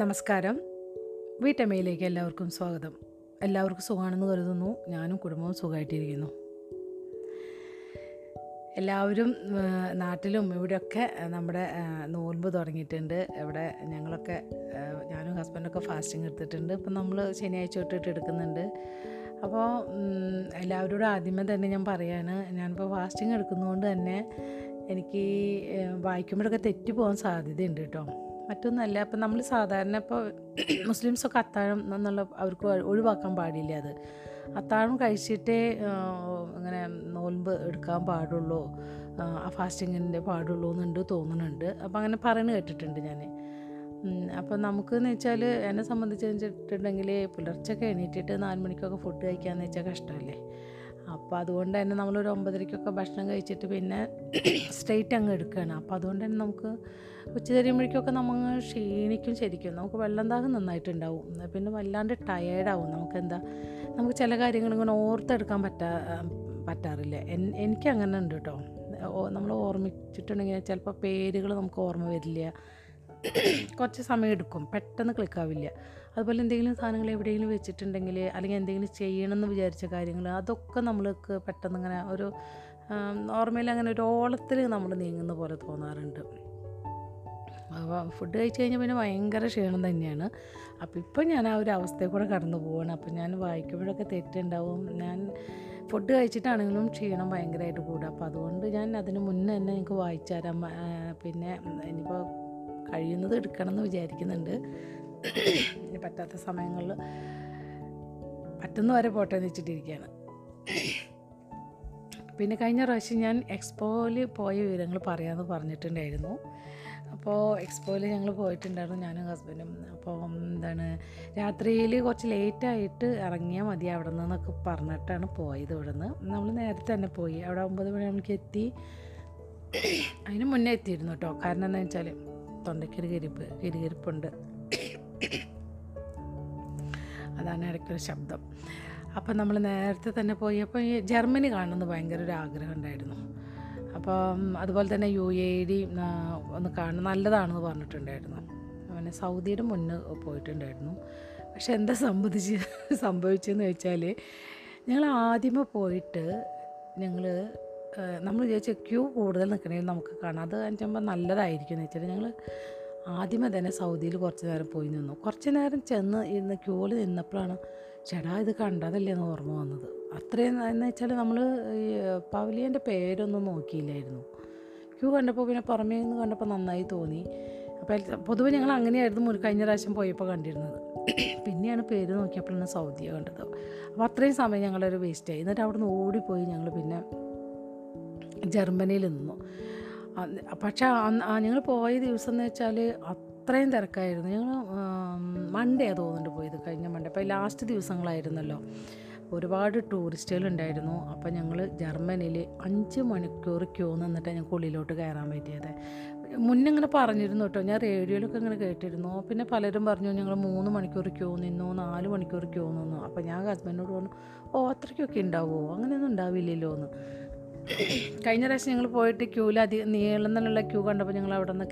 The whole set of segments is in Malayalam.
നമസ്കാരം. വീട്ടമ്മയിലേക്ക് എല്ലാവർക്കും സ്വാഗതം. എല്ലാവർക്കും സുഖമാണെന്ന് കരുതുന്നു. ഞാനും കുടുംബവും സുഖമായിട്ടിരിക്കുന്നു. എല്ലാവരും നാട്ടിലും ഇവിടെയൊക്കെ നമ്മുടെ നോൻപ് തുടങ്ങിയിട്ടുണ്ട്. ഇവിടെ ഞങ്ങളൊക്കെ ഞാനും ഹസ്ബൻഡൊക്കെ ഫാസ്റ്റിംഗ് എടുത്തിട്ടുണ്ട്. ഇപ്പം നമ്മൾ ശനിയാഴ്ച തൊട്ടിട്ട് എടുക്കുന്നുണ്ട്. അപ്പോൾ എല്ലാവരോടും ആദ്യമേ തന്നെ ഞാൻ പറയാണ് ഞാനിപ്പോൾ ഫാസ്റ്റിംഗ് എടുക്കുന്നതുകൊണ്ട് തന്നെ എനിക്ക് വായിക്കുമ്പോഴൊക്കെ തെറ്റു പോകാൻ സാധ്യതയുണ്ട് കേട്ടോ. മറ്റൊന്നല്ല അപ്പം നമ്മൾ സാധാരണ ഇപ്പോൾ മുസ്ലിംസൊക്കെ അത്താഴം എന്നുള്ള അവർക്ക് ഒഴിവാക്കാൻ പാടില്ല അത്. അത്താഴം കഴിച്ചിട്ടേ അങ്ങനെ നോൽമ്പ് എടുക്കാൻ പാടുള്ളൂ ആ, ഫാസ്റ്റിങ്ങിന്റെ പാടുള്ളൂ എന്നുണ്ട് തോന്നുന്നുണ്ട്. അപ്പം അങ്ങനെ പറയുന്നത് കേട്ടിട്ടുണ്ട് ഞാൻ. അപ്പോൾ നമുക്കെന്ന് വെച്ചാൽ എന്നെ സംബന്ധിച്ച് വെച്ചിട്ടുണ്ടെങ്കിൽ പുലർച്ചെയൊക്കെ എണീറ്റിട്ട് നാല് മണിക്കൊക്കെ ഫുഡ് കഴിക്കാമെന്ന് വെച്ചാൽ കഷ്ടമല്ലേ? അപ്പോൾ അതുകൊണ്ട് തന്നെ നമ്മളൊരു ഒമ്പതരയ്ക്കൊക്കെ ഭക്ഷണം കഴിച്ചിട്ട് പിന്നെ സ്ട്രെയിറ്റ് അങ്ങ് എടുക്കുകയാണ് അപ്പോൾ അതുകൊണ്ട് തന്നെ നമുക്ക് ഉച്ച തരുമ്പോഴേക്കൊക്കെ നമ്മൾ ക്ഷീണിക്കും ശരിക്കും. നമുക്ക് വെള്ളം ദാഹം നന്നായിട്ടുണ്ടാവും. പിന്നെ വല്ലാണ്ട് ടയേർഡാവും നമുക്ക് എന്താ നമുക്ക് ചില കാര്യങ്ങൾ ഇങ്ങനെ ഓർത്തെടുക്കാൻ പറ്റാ പറ്റാറില്ല. എനിക്ക് അങ്ങനെ ഉണ്ട് കേട്ടോ. നമ്മൾ ഓർമ്മിച്ചിട്ടുണ്ടെങ്കിൽ ചിലപ്പോൾ പേരുകൾ നമുക്ക് ഓർമ്മ വരില്ല. കുറച്ച് സമയം എടുക്കും. പെട്ടെന്ന് ക്ലിക്കാവില്ല അതുപോലെ എന്തെങ്കിലും സാധനങ്ങൾ എവിടെയെങ്കിലും വെച്ചിട്ടുണ്ടെങ്കിൽ അല്ലെങ്കിൽ എന്തെങ്കിലും ചെയ്യണമെന്ന് വിചാരിച്ച കാര്യങ്ങൾ അതൊക്കെ നമ്മൾക്ക് പെട്ടെന്ന് ഇങ്ങനെ ഒരു നോർമലി അങ്ങനെ ഒരു ഓളത്തിൽ നമ്മൾ നീങ്ങുന്ന പോലെ തോന്നാറുണ്ട്. അപ്പോൾ ഫുഡ് കഴിച്ച് കഴിഞ്ഞാൽ പിന്നെ ഭയങ്കര ക്ഷീണം തന്നെയാണ്. അപ്പോൾ ഇപ്പം ഞാൻ ആ ഒരു അവസ്ഥയിൽ കൂടെ കടന്നു പോവാണ്. അപ്പോൾ ഞാൻ വായിക്കുമ്പോഴൊക്കെ തെറ്റുണ്ടാവും. ഞാൻ ഫുഡ് കഴിച്ചിട്ടാണെങ്കിലും ക്ഷീണം ഭയങ്കരമായിട്ട് കൂടുക അപ്പോൾ അതുകൊണ്ട് ഞാൻ അതിന് മുന്നേ തന്നെ എനിക്ക് വായിച്ചു തരാം പിന്നെ ഇനിയിപ്പോൾ കഴിയുന്നത് എടുക്കണം എന്ന് വിചാരിക്കുന്നുണ്ട്. ഇനി പറ്റാത്ത സമയങ്ങളിൽ പറ്റുന്ന വരെ പോട്ടെ എന്ന് വെച്ചിട്ടിരിക്കുകയാണ്. പിന്നെ കഴിഞ്ഞ പ്രാവശ്യം ഞാൻ എക്സ്പോയിൽ പോയ വിവരങ്ങൾ പറയാമെന്ന് പറഞ്ഞിട്ടുണ്ടായിരുന്നു. അപ്പോൾ എക്സ്പോയിൽ ഞങ്ങൾ പോയിട്ടുണ്ടായിരുന്നു ഞാനും ഹസ്ബൻഡും. അപ്പോൾ എന്താണ് രാത്രിയിൽ കുറച്ച് ലേറ്റായിട്ട് ഇറങ്ങിയാൽ മതി അവിടെ നിന്നൊക്കെ പറഞ്ഞിട്ടാണ് പോയത് ഇവിടെ നിന്ന് നമ്മൾ നേരത്തെ തന്നെ പോയി. അവിടെ ഒമ്പത് മണിക്ക് എത്തി. അതിന് മുന്നേ എത്തിയിരുന്നു കേട്ടോ. കാരണം എന്താണെന്ന് വെച്ചാൽ തൊണ്ടയ്ക്കൊരു കരിപ്പ് കിരികരിപ്പുണ്ട് അതാണ് ഇടയ്ക്കൊരു ശബ്ദം. അപ്പം നമ്മൾ നേരത്തെ തന്നെ പോയി അപ്പോൾ ഈ ജർമ്മനി കാണണമെന്ന് ഭയങ്കര ഒരു ആഗ്രഹം ഉണ്ടായിരുന്നു. അപ്പം അതുപോലെ തന്നെ യു എ ഡി ഒന്ന് കാണണം നല്ലതാണെന്ന് പറഞ്ഞിട്ടുണ്ടായിരുന്നു. അങ്ങനെ സൗദിയുടെ മുന്നേ പോയിട്ടുണ്ടായിരുന്നു. പക്ഷെ എന്താ സംബന്ധിച്ച് സംഭവിച്ചതെന്ന് വെച്ചാൽ ഞങ്ങൾ ആദ്യമേ പോയിട്ട് ഞങ്ങൾ നമ്മൾ വിചാരിച്ച ക്യൂ കൂടുതൽ നിൽക്കണമെങ്കിൽ നമുക്ക് കാണാം. അത് വെച്ചുമ്പോൾ നല്ലതായിരിക്കും എന്ന് വെച്ചാൽ ഞങ്ങൾ ആദ്യമേ തന്നെ സൗദിയിൽ കുറച്ച് നേരം പോയി നിന്നു. കുറച്ച് നേരം ചെന്ന് ഇന്ന് ക്യൂവിൽ നിന്നപ്പോഴാണ് ചേട്ടാ ഇത് കണ്ടതല്ലേ എന്ന് ഓർമ്മ വന്നത്. അത്രയും എന്ന് വെച്ചാൽ നമ്മൾ ഈ പവലിയന്റെ പേരൊന്നും നോക്കിയില്ലായിരുന്നു. ക്യൂ കണ്ടപ്പോൾ പിന്നെ പുറമേ നിന്ന് കണ്ടപ്പോൾ നന്നായി തോന്നി. അപ്പോൾ പൊതുവെ ഞങ്ങൾ അങ്ങനെയായിരുന്നു കഴിഞ്ഞ പ്രാവശ്യം പോയപ്പോൾ കണ്ടിരുന്നത്. പിന്നെയാണ് പേര് നോക്കിയപ്പോഴാണ് സൗദിയെ കണ്ടത്. അപ്പോൾ അത്രയും സമയം ഞങ്ങളൊരു വേസ്റ്റായി എന്നിട്ട് അവിടെ നിന്ന് ഓടിപ്പോയി ഞങ്ങൾ പിന്നെ ജർമ്മനിയിൽ നിന്നു. പക്ഷേ ഞങ്ങൾ പോയ ദിവസം എന്ന് വെച്ചാൽ അത്രയും തിരക്കായിരുന്നു. ഞങ്ങൾ മൺഡേ തോന്നുന്നുണ്ട് പോയത് കഴിഞ്ഞ മൺഡേ അപ്പോൾ ലാസ്റ്റ് ദിവസങ്ങളായിരുന്നല്ലോ. ഒരുപാട് ടൂറിസ്റ്റുകൾ ഉണ്ടായിരുന്നു. അപ്പോൾ ഞങ്ങൾ ജർമ്മനിയിൽ അഞ്ച് മണിക്കൂർ ക്യൂ നിന്നിട്ട് ഞങ്ങൾക്ക് ഉള്ളിലോട്ട് കയറാൻ പറ്റിയത്. മുന്നേ ഇങ്ങനെ പറഞ്ഞിരുന്നു കേട്ടോ. ഞാൻ റേഡിയോയിലൊക്കെ ഇങ്ങനെ കേട്ടിരുന്നു. പിന്നെ പലരും പറഞ്ഞു ഞങ്ങൾ മൂന്ന് മണിക്കൂർ ക്യൂ നിന്നു നാല് മണിക്കൂർ ക്യൂ നിന്നു. അപ്പോൾ ഞാൻ ഹസ്ബൻഡിനോട് പറഞ്ഞു ഓ അത്രയ്ക്കൊക്കെ ഉണ്ടാവുമോ? അങ്ങനെയൊന്നും ഉണ്ടാവില്ലല്ലോ എന്ന് കഴിഞ്ഞ പ്രാവശ്യം ഞങ്ങൾ പോയിട്ട് ക്യൂവിൽ അധികം നീളം തന്നെയുള്ള ക്യൂ കണ്ടപ്പോൾ ഞങ്ങൾ അവിടെ നിന്ന്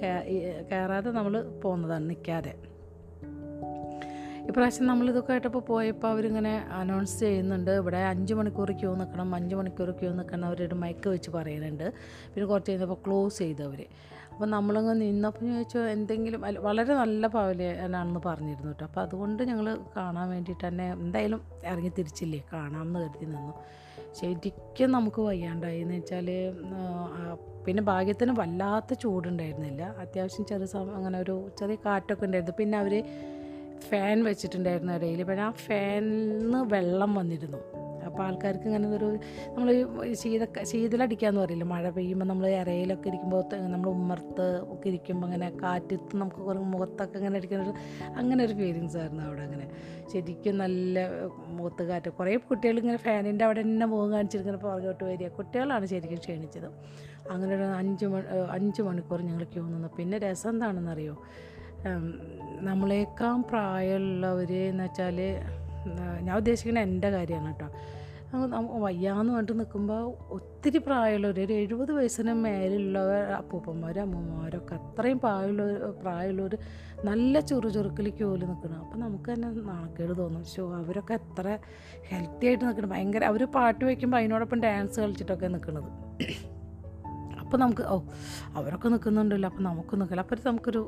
കയറാതെ നമ്മൾ പോകുന്നതാണ് നിൽക്കാതെ ഇപ്രാവശ്യം നമ്മൾ ഇതൊക്കെ ആയിട്ടപ്പോൾ പോയപ്പോൾ അവരിങ്ങനെ അനൗൺസ് ചെയ്യുന്നുണ്ട് ഇവിടെ അഞ്ച് മണിക്കൂർ ക്യൂ നിൽക്കണം അഞ്ച് മണിക്കൂർ ക്യൂ നിൽക്കണം അവരൊരു മൈക്ക് വെച്ച് പറയുന്നുണ്ട്. പിന്നെ കുറച്ച് കഴിഞ്ഞപ്പോൾ ക്ലോസ് ചെയ്തവർ അപ്പോൾ നമ്മളങ്ങ് നിന്നപ്പോൾ ചോദിച്ചു എന്തെങ്കിലും വളരെ നല്ല പവലിയനാണെന്ന് പറഞ്ഞിരുന്നു കേട്ടോ. അപ്പോൾ അതുകൊണ്ട് ഞങ്ങൾ കാണാൻ വേണ്ടിയിട്ട് തന്നെ എന്തായാലും ഇറങ്ങി തിരിച്ചില്ലേ കാണാമെന്ന് കരുതി നിന്നു. ശരിക്കും നമുക്ക് വയ്യാണ്ടായി. എന്ന് വെച്ചാൽ പിന്നെ ഭാഗ്യത്തിന് വല്ലാത്ത ചൂടുണ്ടായിരുന്നില്ല. അത്യാവശ്യം ചെറിയ സമയം അങ്ങനെ ഒരു ചെറിയ കാറ്റൊക്കെ ഉണ്ടായിരുന്നു. പിന്നെ അവർ ഫാൻ വെച്ചിട്ടുണ്ടായിരുന്നു ഇടയിൽ പിന്നെ ആ ഫാനിൽ നിന്ന് വെള്ളം വന്നിരുന്നു. അപ്പോൾ ആൾക്കാർക്ക് ഇങ്ങനെ ഒരു നമ്മൾ ശീത ശീതലടിക്കാന്ന് പറയില്ല മഴ പെയ്യുമ്പോൾ നമ്മൾ ഇറയിലൊക്കെ ഇരിക്കുമ്പോൾ നമ്മൾ ഉമ്മർത്ത് ഒക്കെ ഇരിക്കുമ്പോൾ അങ്ങനെ കാറ്റത്ത് നമുക്ക് കുറേ മുഖത്തൊക്കെ ഇങ്ങനെ അടിക്കുന്ന ഒരു അങ്ങനെ ഒരു ഫീലിങ്സ് ആയിരുന്നു അവിടെ അങ്ങനെ. ശരിക്കും നല്ല മുഖത്ത് കാറ്റ്. കുറേ കുട്ടികൾ ഇങ്ങനെ ഫാനിന്റെ അവിടെ തന്നെ മുഖം കാണിച്ചിരിക്കുന്ന പുറകോട്ട് വരിക. കുട്ടികളാണ് ശരിക്കും ക്ഷണിച്ചത്. അങ്ങനെ ഒരു അഞ്ച് മണി അഞ്ച് മണിക്കൂർ ഞങ്ങൾ ക്യൂ നിന്നു. പിന്നെ രസം എന്താണെന്നറിയോ? നമ്മളേക്കാൾ പ്രായമുള്ളവർ എന്ന് വെച്ചാൽ ഞാൻ ഉദ്ദേശിക്കുന്നത് എന്റെ കാര്യമാണ് കേട്ടോ. വയ്യാന്ന് പറഞ്ഞിട്ട് നിൽക്കുമ്പോൾ ഒത്തിരി പ്രായമുള്ളവർ ഒരു എഴുപത് വയസ്സിന് മേലുള്ളവർ അപ്പൂപ്പന്മാർ അമ്മൂമ്മമാരൊക്കെ അത്രയും പ്രായമുള്ള പ്രായമുള്ളവർ നല്ല ചുറു ചുറുക്കിൽ ക്യൂവിൽ നിൽക്കണം അപ്പോൾ നമുക്ക് തന്നെ നാണക്കേട് തോന്നും. ഷോ അവരൊക്കെ എത്ര ഹെൽത്തി ആയിട്ട് നിൽക്കണം ഭയങ്കര അവർ പാട്ട് വയ്ക്കുമ്പോൾ അതിനോടൊപ്പം ഡാൻസ് കളിച്ചിട്ടൊക്കെ നിൽക്കുന്നത് അപ്പോൾ നമുക്ക് ഓ അവരൊക്കെ നിൽക്കുന്നുണ്ടല്ലോ അപ്പോൾ നമുക്ക് നിൽക്കില്ല അപ്പോൾ നമുക്കൊരു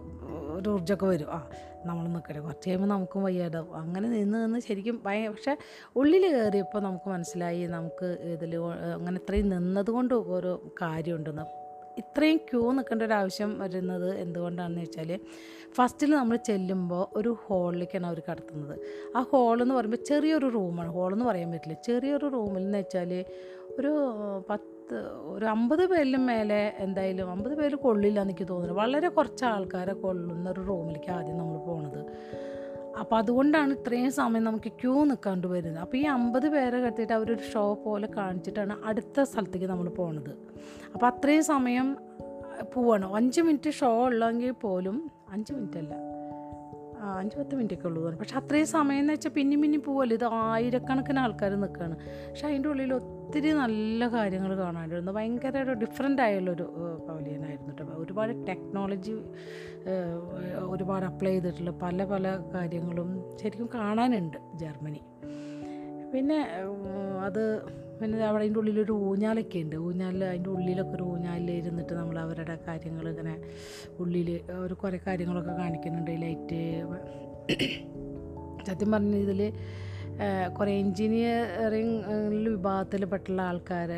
ഒരു ഊർജമൊക്കെ വരും. ആ നമ്മൾ നിൽക്കട്ടെ കുറച്ച് കഴിയുമ്പോൾ നമുക്കും വയ്യാതാവും. അങ്ങനെ നിന്ന് നിന്ന് ശരിക്കും ഭയ പക്ഷേ ഉള്ളിൽ കയറിയപ്പോൾ നമുക്ക് മനസ്സിലായി നമുക്ക് ഇതിൽ അങ്ങനെ ഇത്രയും നിന്നതുകൊണ്ട് ഓരോ കാര്യമുണ്ടെന്ന് ഇത്രയും ക്യൂ നിൽക്കേണ്ട ഒരു ആവശ്യം വരുന്നത് എന്തുകൊണ്ടാണെന്ന് വെച്ചാൽ ഫസ്റ്റിൽ നമ്മൾ ചെല്ലുമ്പോൾ ഒരു ഹോളിലേക്കാണ് അവർ കടത്തുന്നത്. ആ ഹോളെന്ന് പറയുമ്പോൾ ചെറിയൊരു റൂമാണ്. ഹോളെന്ന് പറയാൻ പറ്റില്ല. ചെറിയൊരു റൂമിൽ എന്ന് വെച്ചാൽ ഒരു പത്ത് ഒരു അമ്പത് പേരിലും മേലെ എന്തായാലും അമ്പത് പേര് കൊള്ളില്ല എനിക്ക് തോന്നുന്നു. വളരെ കുറച്ച് ആൾക്കാരെ കൊള്ളുന്ന ഒരു റൂമിലേക്ക് ആദ്യം നമ്മൾ പോണത്. അപ്പോൾ അതുകൊണ്ടാണ് ഇത്രയും സമയം നമുക്ക് ക്യൂ നിൽക്കാണ്ട് വരുന്നത്. അപ്പോൾ ഈ അമ്പത് പേരെ കെട്ടിയിട്ട് അവരൊരു ഷോ പോലെ കാണിച്ചിട്ടാണ് അടുത്ത സ്ഥലത്തേക്ക് നമ്മൾ പോണത്. അപ്പോൾ അത്രയും സമയം പോവാണ്. അഞ്ച് മിനിറ്റ് ഷോ ഉള്ളെങ്കിൽ പോലും അഞ്ച് മിനിറ്റ് അല്ല അഞ്ച് പത്ത് മിനിറ്റൊക്കെ ഉള്ളൂ പക്ഷെ അത്രയും സമയം എന്ന് വെച്ചാൽ പിന്നി പിന്നി പോവല്ലോ? ഇത് ആയിരക്കണക്കിന് ആൾക്കാർ നിൽക്കുകയാണ് പക്ഷെ അതിന്റെ ഉള്ളിൽ ഒത്തിരി നല്ല കാര്യങ്ങൾ കാണാനിരുന്നു ഭയങ്കര ഒരു ഡിഫറെന്റ് ആയുള്ളൊരു പവലിയനായിരുന്നു കേട്ടോ. ഒരുപാട് ടെക്നോളജി ഒരുപാട് അപ്ലൈ ചെയ്തിട്ടുള്ള പല പല കാര്യങ്ങളും ശരിക്കും കാണാനുണ്ട് ജർമ്മനി. പിന്നെ അത് പിന്നെ അവിടെ അതിന്റെ ഉള്ളിലൊരു ഊഞ്ഞാലൊക്കെ ഉണ്ട് ഊഞ്ഞാലിൽ അതിന്റെ ഉള്ളിലൊക്കെ ഒരു ഊഞ്ഞാലിൽ ഇരുന്നിട്ട് നമ്മൾ അവരുടെ കാര്യങ്ങൾ ഇങ്ങനെ ഉള്ളിൽ ഒരു കുറേ കാര്യങ്ങളൊക്കെ കാണിക്കുന്നുണ്ട്. ലൈറ്റ് സത്യം പറഞ്ഞ ഇതിൽ കുറേ എൻജിനീയറിങ് വിഭാഗത്തിൽ പെട്ടുള്ള ആൾക്കാർ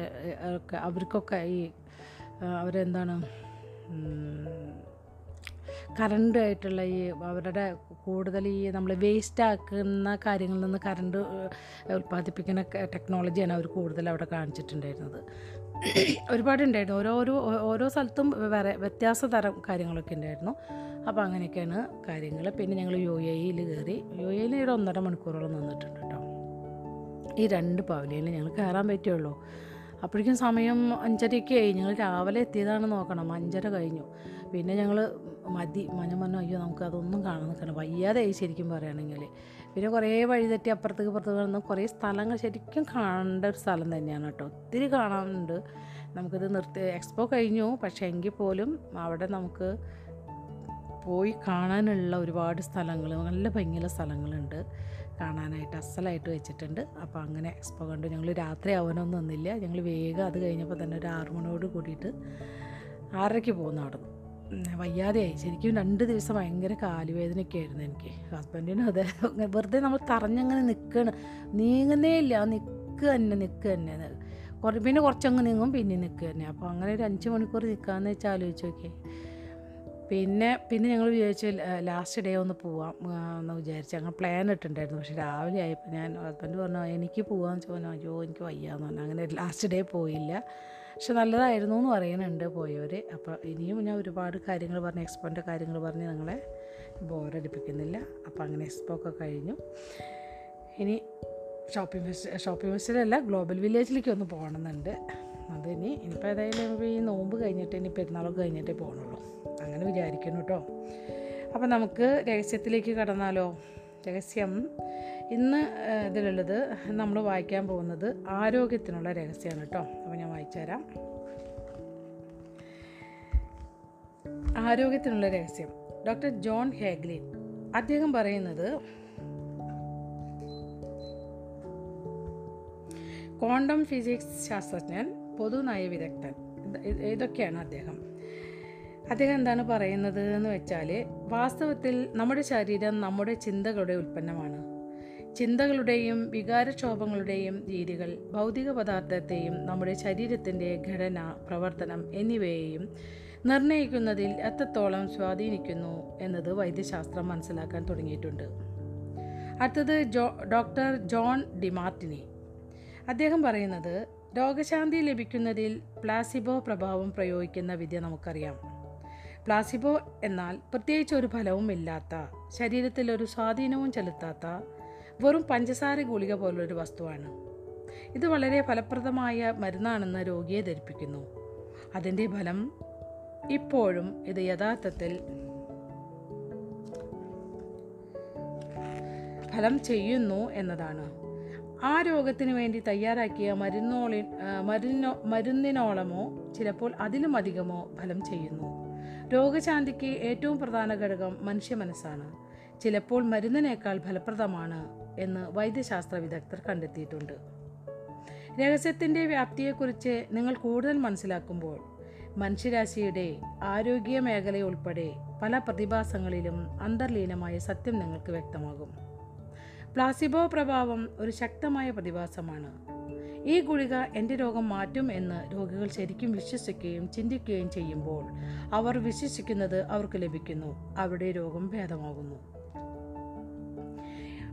ഒക്കെ അവർക്കൊക്കെ ഈ അവരെന്താണ് കറണ്ട് ആയിട്ടുള്ള ഈ അവരുടെ കൂടുതൽ ഈ നമ്മൾ വേസ്റ്റ് ആക്കുന്ന കാര്യങ്ങളിൽ നിന്ന് കറണ്ട് ഉൽപ്പാദിപ്പിക്കുന്ന ടെക്നോളജിയാണ് അവർ കൂടുതൽ അവിടെ കാണിച്ചിട്ടുണ്ടായിരുന്നത്. ഒരുപാടുണ്ടായിരുന്നു ഓരോരോ ഓരോ സ്ഥലത്തും വേറെ വ്യത്യാസ തരം കാര്യങ്ങളൊക്കെ ഉണ്ടായിരുന്നു. അപ്പോൾ അങ്ങനെയൊക്കെയാണ് കാര്യങ്ങൾ പിന്നെ ഞങ്ങൾ യു എയിൽ കയറി. യു എയിൽ ഒരു ഒന്നര മണിക്കൂറോളം നിന്നിട്ടുണ്ട് കേട്ടോ. ഈ രണ്ട് പവലിയനിൽ ഞങ്ങൾ കയറാൻ പറ്റുള്ളൂ. അപ്പോഴേക്കും സമയം അഞ്ചരയൊക്കെ ആയി. ഞങ്ങൾ രാവിലെ എത്തിയതാണ് നോക്കണം. അഞ്ചര കഴിഞ്ഞു. പിന്നെ ഞങ്ങൾ മതി പറഞ്ഞു അയ്യോ നമുക്ക് അതൊന്നും കാണാൻ നിൽക്കണം വയ്യാതായി ശരിക്കും പറയുകയാണെങ്കിൽ പിന്നെ കുറേ വഴി തെറ്റി അപ്പുറത്തേക്ക് ഇപ്പുറത്തേക്ക് വന്ന് കുറേ സ്ഥലങ്ങൾ ശരിക്കും കാണേണ്ട ഒരു സ്ഥലം തന്നെയാണ് കേട്ടോ. ഒത്തിരി കാണാനുണ്ട്. നമുക്കിത് നിർത്തി എക്സ്പോ കഴിഞ്ഞു. പക്ഷേ എങ്കിൽ പോലും അവിടെ നമുക്ക് പോയി കാണാനുള്ള ഒരുപാട് സ്ഥലങ്ങൾ നല്ല ഭംഗിയുള്ള സ്ഥലങ്ങളുണ്ട്. കാണാനായിട്ട് അസലായിട്ട് വെച്ചിട്ടുണ്ട്. അപ്പോൾ അങ്ങനെ എക്സ്പോ കണ്ടു. ഞങ്ങൾ രാത്രി ആവാനൊന്നും നിന്നില്ല. ഞങ്ങൾ വേഗം അത് കഴിഞ്ഞപ്പോൾ തന്നെ ഒരു ആറു മണിയോട് കൂടിയിട്ട് ആറരയ്ക്ക് പോകുന്നു അവിടെ വയ്യാതെയായി ശരിക്കും രണ്ട് ദിവസം ഭയങ്കര കാലുവേദനയൊക്കെ ആയിരുന്നു എനിക്ക്. ഹസ്ബൻഡിനും അതെ. വെറുതെ നമ്മൾ തറഞ്ഞങ്ങനെ നിൽക്കണം നീങ്ങുന്നേ ഇല്ല. നിൽക്കുക തന്നെ നിൽക്കുക തന്നെ. കുറേ പിന്നെ കുറച്ചങ്ങ് നീങ്ങും പിന്നെ നിൽക്കുക തന്നെ. അപ്പോൾ അങ്ങനെ ഒരു അഞ്ച് മണിക്കൂർ നിൽക്കാമെന്ന് വെച്ചാൽ ആലോചിച്ച് നോക്കി പിന്നെ പിന്നെ ഞങ്ങൾ വിചാരിച്ചു ലാസ്റ്റ് ഡേ ഒന്ന് പോവാം എന്ന് വിചാരിച്ചു അങ്ങനെ പ്ലാൻ ഇട്ടിട്ടുണ്ടായിരുന്നു. പക്ഷേ രാവിലെ ആയപ്പോൾ ഞാൻ ഹസ്ബൻഡ് പറഞ്ഞു എനിക്ക് പോകാമെന്ന് ചോദിച്ചു. അയ്യോ എനിക്ക് വയ്യാന്ന് പറഞ്ഞു. അങ്ങനെ ലാസ്റ്റ് ഡേ പോയില്ല. പക്ഷെ നല്ലതായിരുന്നു എന്ന് പറയുന്നുണ്ട് പോയവർ അപ്പോൾ ഇനിയും ഞാൻ ഒരുപാട് കാര്യങ്ങൾ പറഞ്ഞ് എക്സ്പോന്റെ കാര്യങ്ങൾ പറഞ്ഞ് നിങ്ങളെ ബോറടിപ്പിക്കുന്നില്ല. അപ്പോൾ അങ്ങനെ എക്സ്പോ ഒക്കെ കഴിഞ്ഞു. ഇനി ഷോപ്പിംഗ് ഫെസ്റ്റ് ഷോപ്പിംഗ് ഫെസ്റ്റിലല്ല ഗ്ലോബൽ വില്ലേജിലേക്ക് ഒന്ന് പോകണമെന്നുണ്ട്. അതിനി ഇനിയിപ്പോൾ ഏതായാലും ഈ നോമ്പ് കഴിഞ്ഞിട്ട് ഇനി പെരുന്നാളൊക്കെ കഴിഞ്ഞിട്ടേ പോകണുള്ളൂ. അങ്ങനെ വിചാരിക്കുന്നു കേട്ടോ അപ്പോൾ നമുക്ക് രഹസ്യത്തിലേക്ക് കടന്നാലോ? രഹസ്യം ഇന്ന് ഇതിലുള്ളത് നമ്മൾ വായിക്കാൻ പോകുന്നത് ആരോഗ്യത്തിനുള്ള രഹസ്യമാണ് കേട്ടോ. അപ്പോൾ ഞാൻ വായിച്ചു തരാം ആരോഗ്യത്തിനുള്ള രഹസ്യം. ഡോക്ടർ ജോൺ ഹേഗ്ലിൻ അദ്ദേഹം പറയുന്നത് ക്വാണ്ടം ഫിസിക്സ് ശാസ്ത്രജ്ഞൻ പൊതുനയ വിദഗ്ധൻ. ഇത് ഇത് ഇതൊക്കെയാണ് അദ്ദേഹം. അദ്ദേഹം എന്താണ് പറയുന്നത് എന്ന് വെച്ചാൽ വാസ്തവത്തിൽ നമ്മുടെ ശരീരം നമ്മുടെ ചിന്തകളുടെ ഉൽപ്പന്നമാണ്. ചിന്തകളുടെയും വികാരക്ഷോഭങ്ങളുടെയും രീതികൾ ഭൗതിക പദാർത്ഥത്തെയും നമ്മുടെ ശരീരത്തിന്റെ ഘടന പ്രവർത്തനം എന്നിവയെയും നിർണയിക്കുന്നതിൽ എത്രത്തോളം സ്വാധീനിക്കുന്നു എന്നത് വൈദ്യശാസ്ത്രം മനസ്സിലാക്കാൻ തുടങ്ങിയിട്ടുണ്ട്. അടുത്തത് ജോ ഡോക്ടർ ജോൺ ഡിമാർട്ടിനി. അദ്ദേഹം പറയുന്നത് രോഗശാന്തി ലഭിക്കുന്നതിൽ പ്ലാസിബോ പ്രഭാവം പ്രയോഗിക്കുന്ന വിദ്യ നമുക്കറിയാം. പ്ലാസിബോ എന്നാൽ പ്രത്യേകിച്ച് ഒരു ഫലവും ഇല്ലാത്ത ശരീരത്തിൽ ഒരു സ്വാധീനവും ചെലുത്താത്ത വെറും പഞ്ചസാര ഗുളിക പോലൊരു വസ്തുവാണ്. ഇത് വളരെ ഫലപ്രദമായ മരുന്നാണെന്ന് രോഗിയെ ധരിപ്പിക്കുന്നു. അതിന്റെ ഫലം ഇപ്പോഴും ഇത് യഥാർത്ഥത്തിൽ ഫലം ചെയ്യുന്നു എന്നതാണ്. ആ രോഗത്തിന് വേണ്ടി തയ്യാറാക്കിയ മരുന്നോളി മരുന്നോ മരുന്നിനോളമോ ചിലപ്പോൾ അതിലും അധികമോ ഫലം ചെയ്യുന്നു. രോഗശാന്തിക്ക് ഏറ്റവും പ്രധാന ഘടകം മനുഷ്യ മനസ്സാണ്. ചിലപ്പോൾ മരുന്നിനേക്കാൾ ഫലപ്രദമാണ് എന്ന് വൈദ്യശാസ്ത്ര വിദഗ്ധർ കണ്ടെത്തിയിട്ടുണ്ട്. രഹസ്യത്തിന്റെ വ്യാപ്തിയെക്കുറിച്ച് നിങ്ങൾ കൂടുതൽ മനസ്സിലാക്കുമ്പോൾ മനുഷ്യരാശിയുടെ ആരോഗ്യ മേഖലയുൾപ്പെടെ പല പ്രതിഭാസങ്ങളിലും അന്തർലീനമായ സത്യം നിങ്ങൾക്ക് വ്യക്തമാകും. പ്ലാസിബോ പ്രഭാവം ഒരു ശക്തമായ പ്രതിഭാസമാണ്. ഈ ഗുളിക എന്റെ രോഗം മാറ്റും എന്ന് രോഗികൾ ശരിക്കും വിശ്വസിക്കുകയും ചിന്തിക്കുകയും ചെയ്യുമ്പോൾ അവർ വിശ്വസിക്കുന്നത് അവർക്ക് ലഭിക്കുന്നു. അവരുടെ രോഗം ഭേദമാകുന്നു.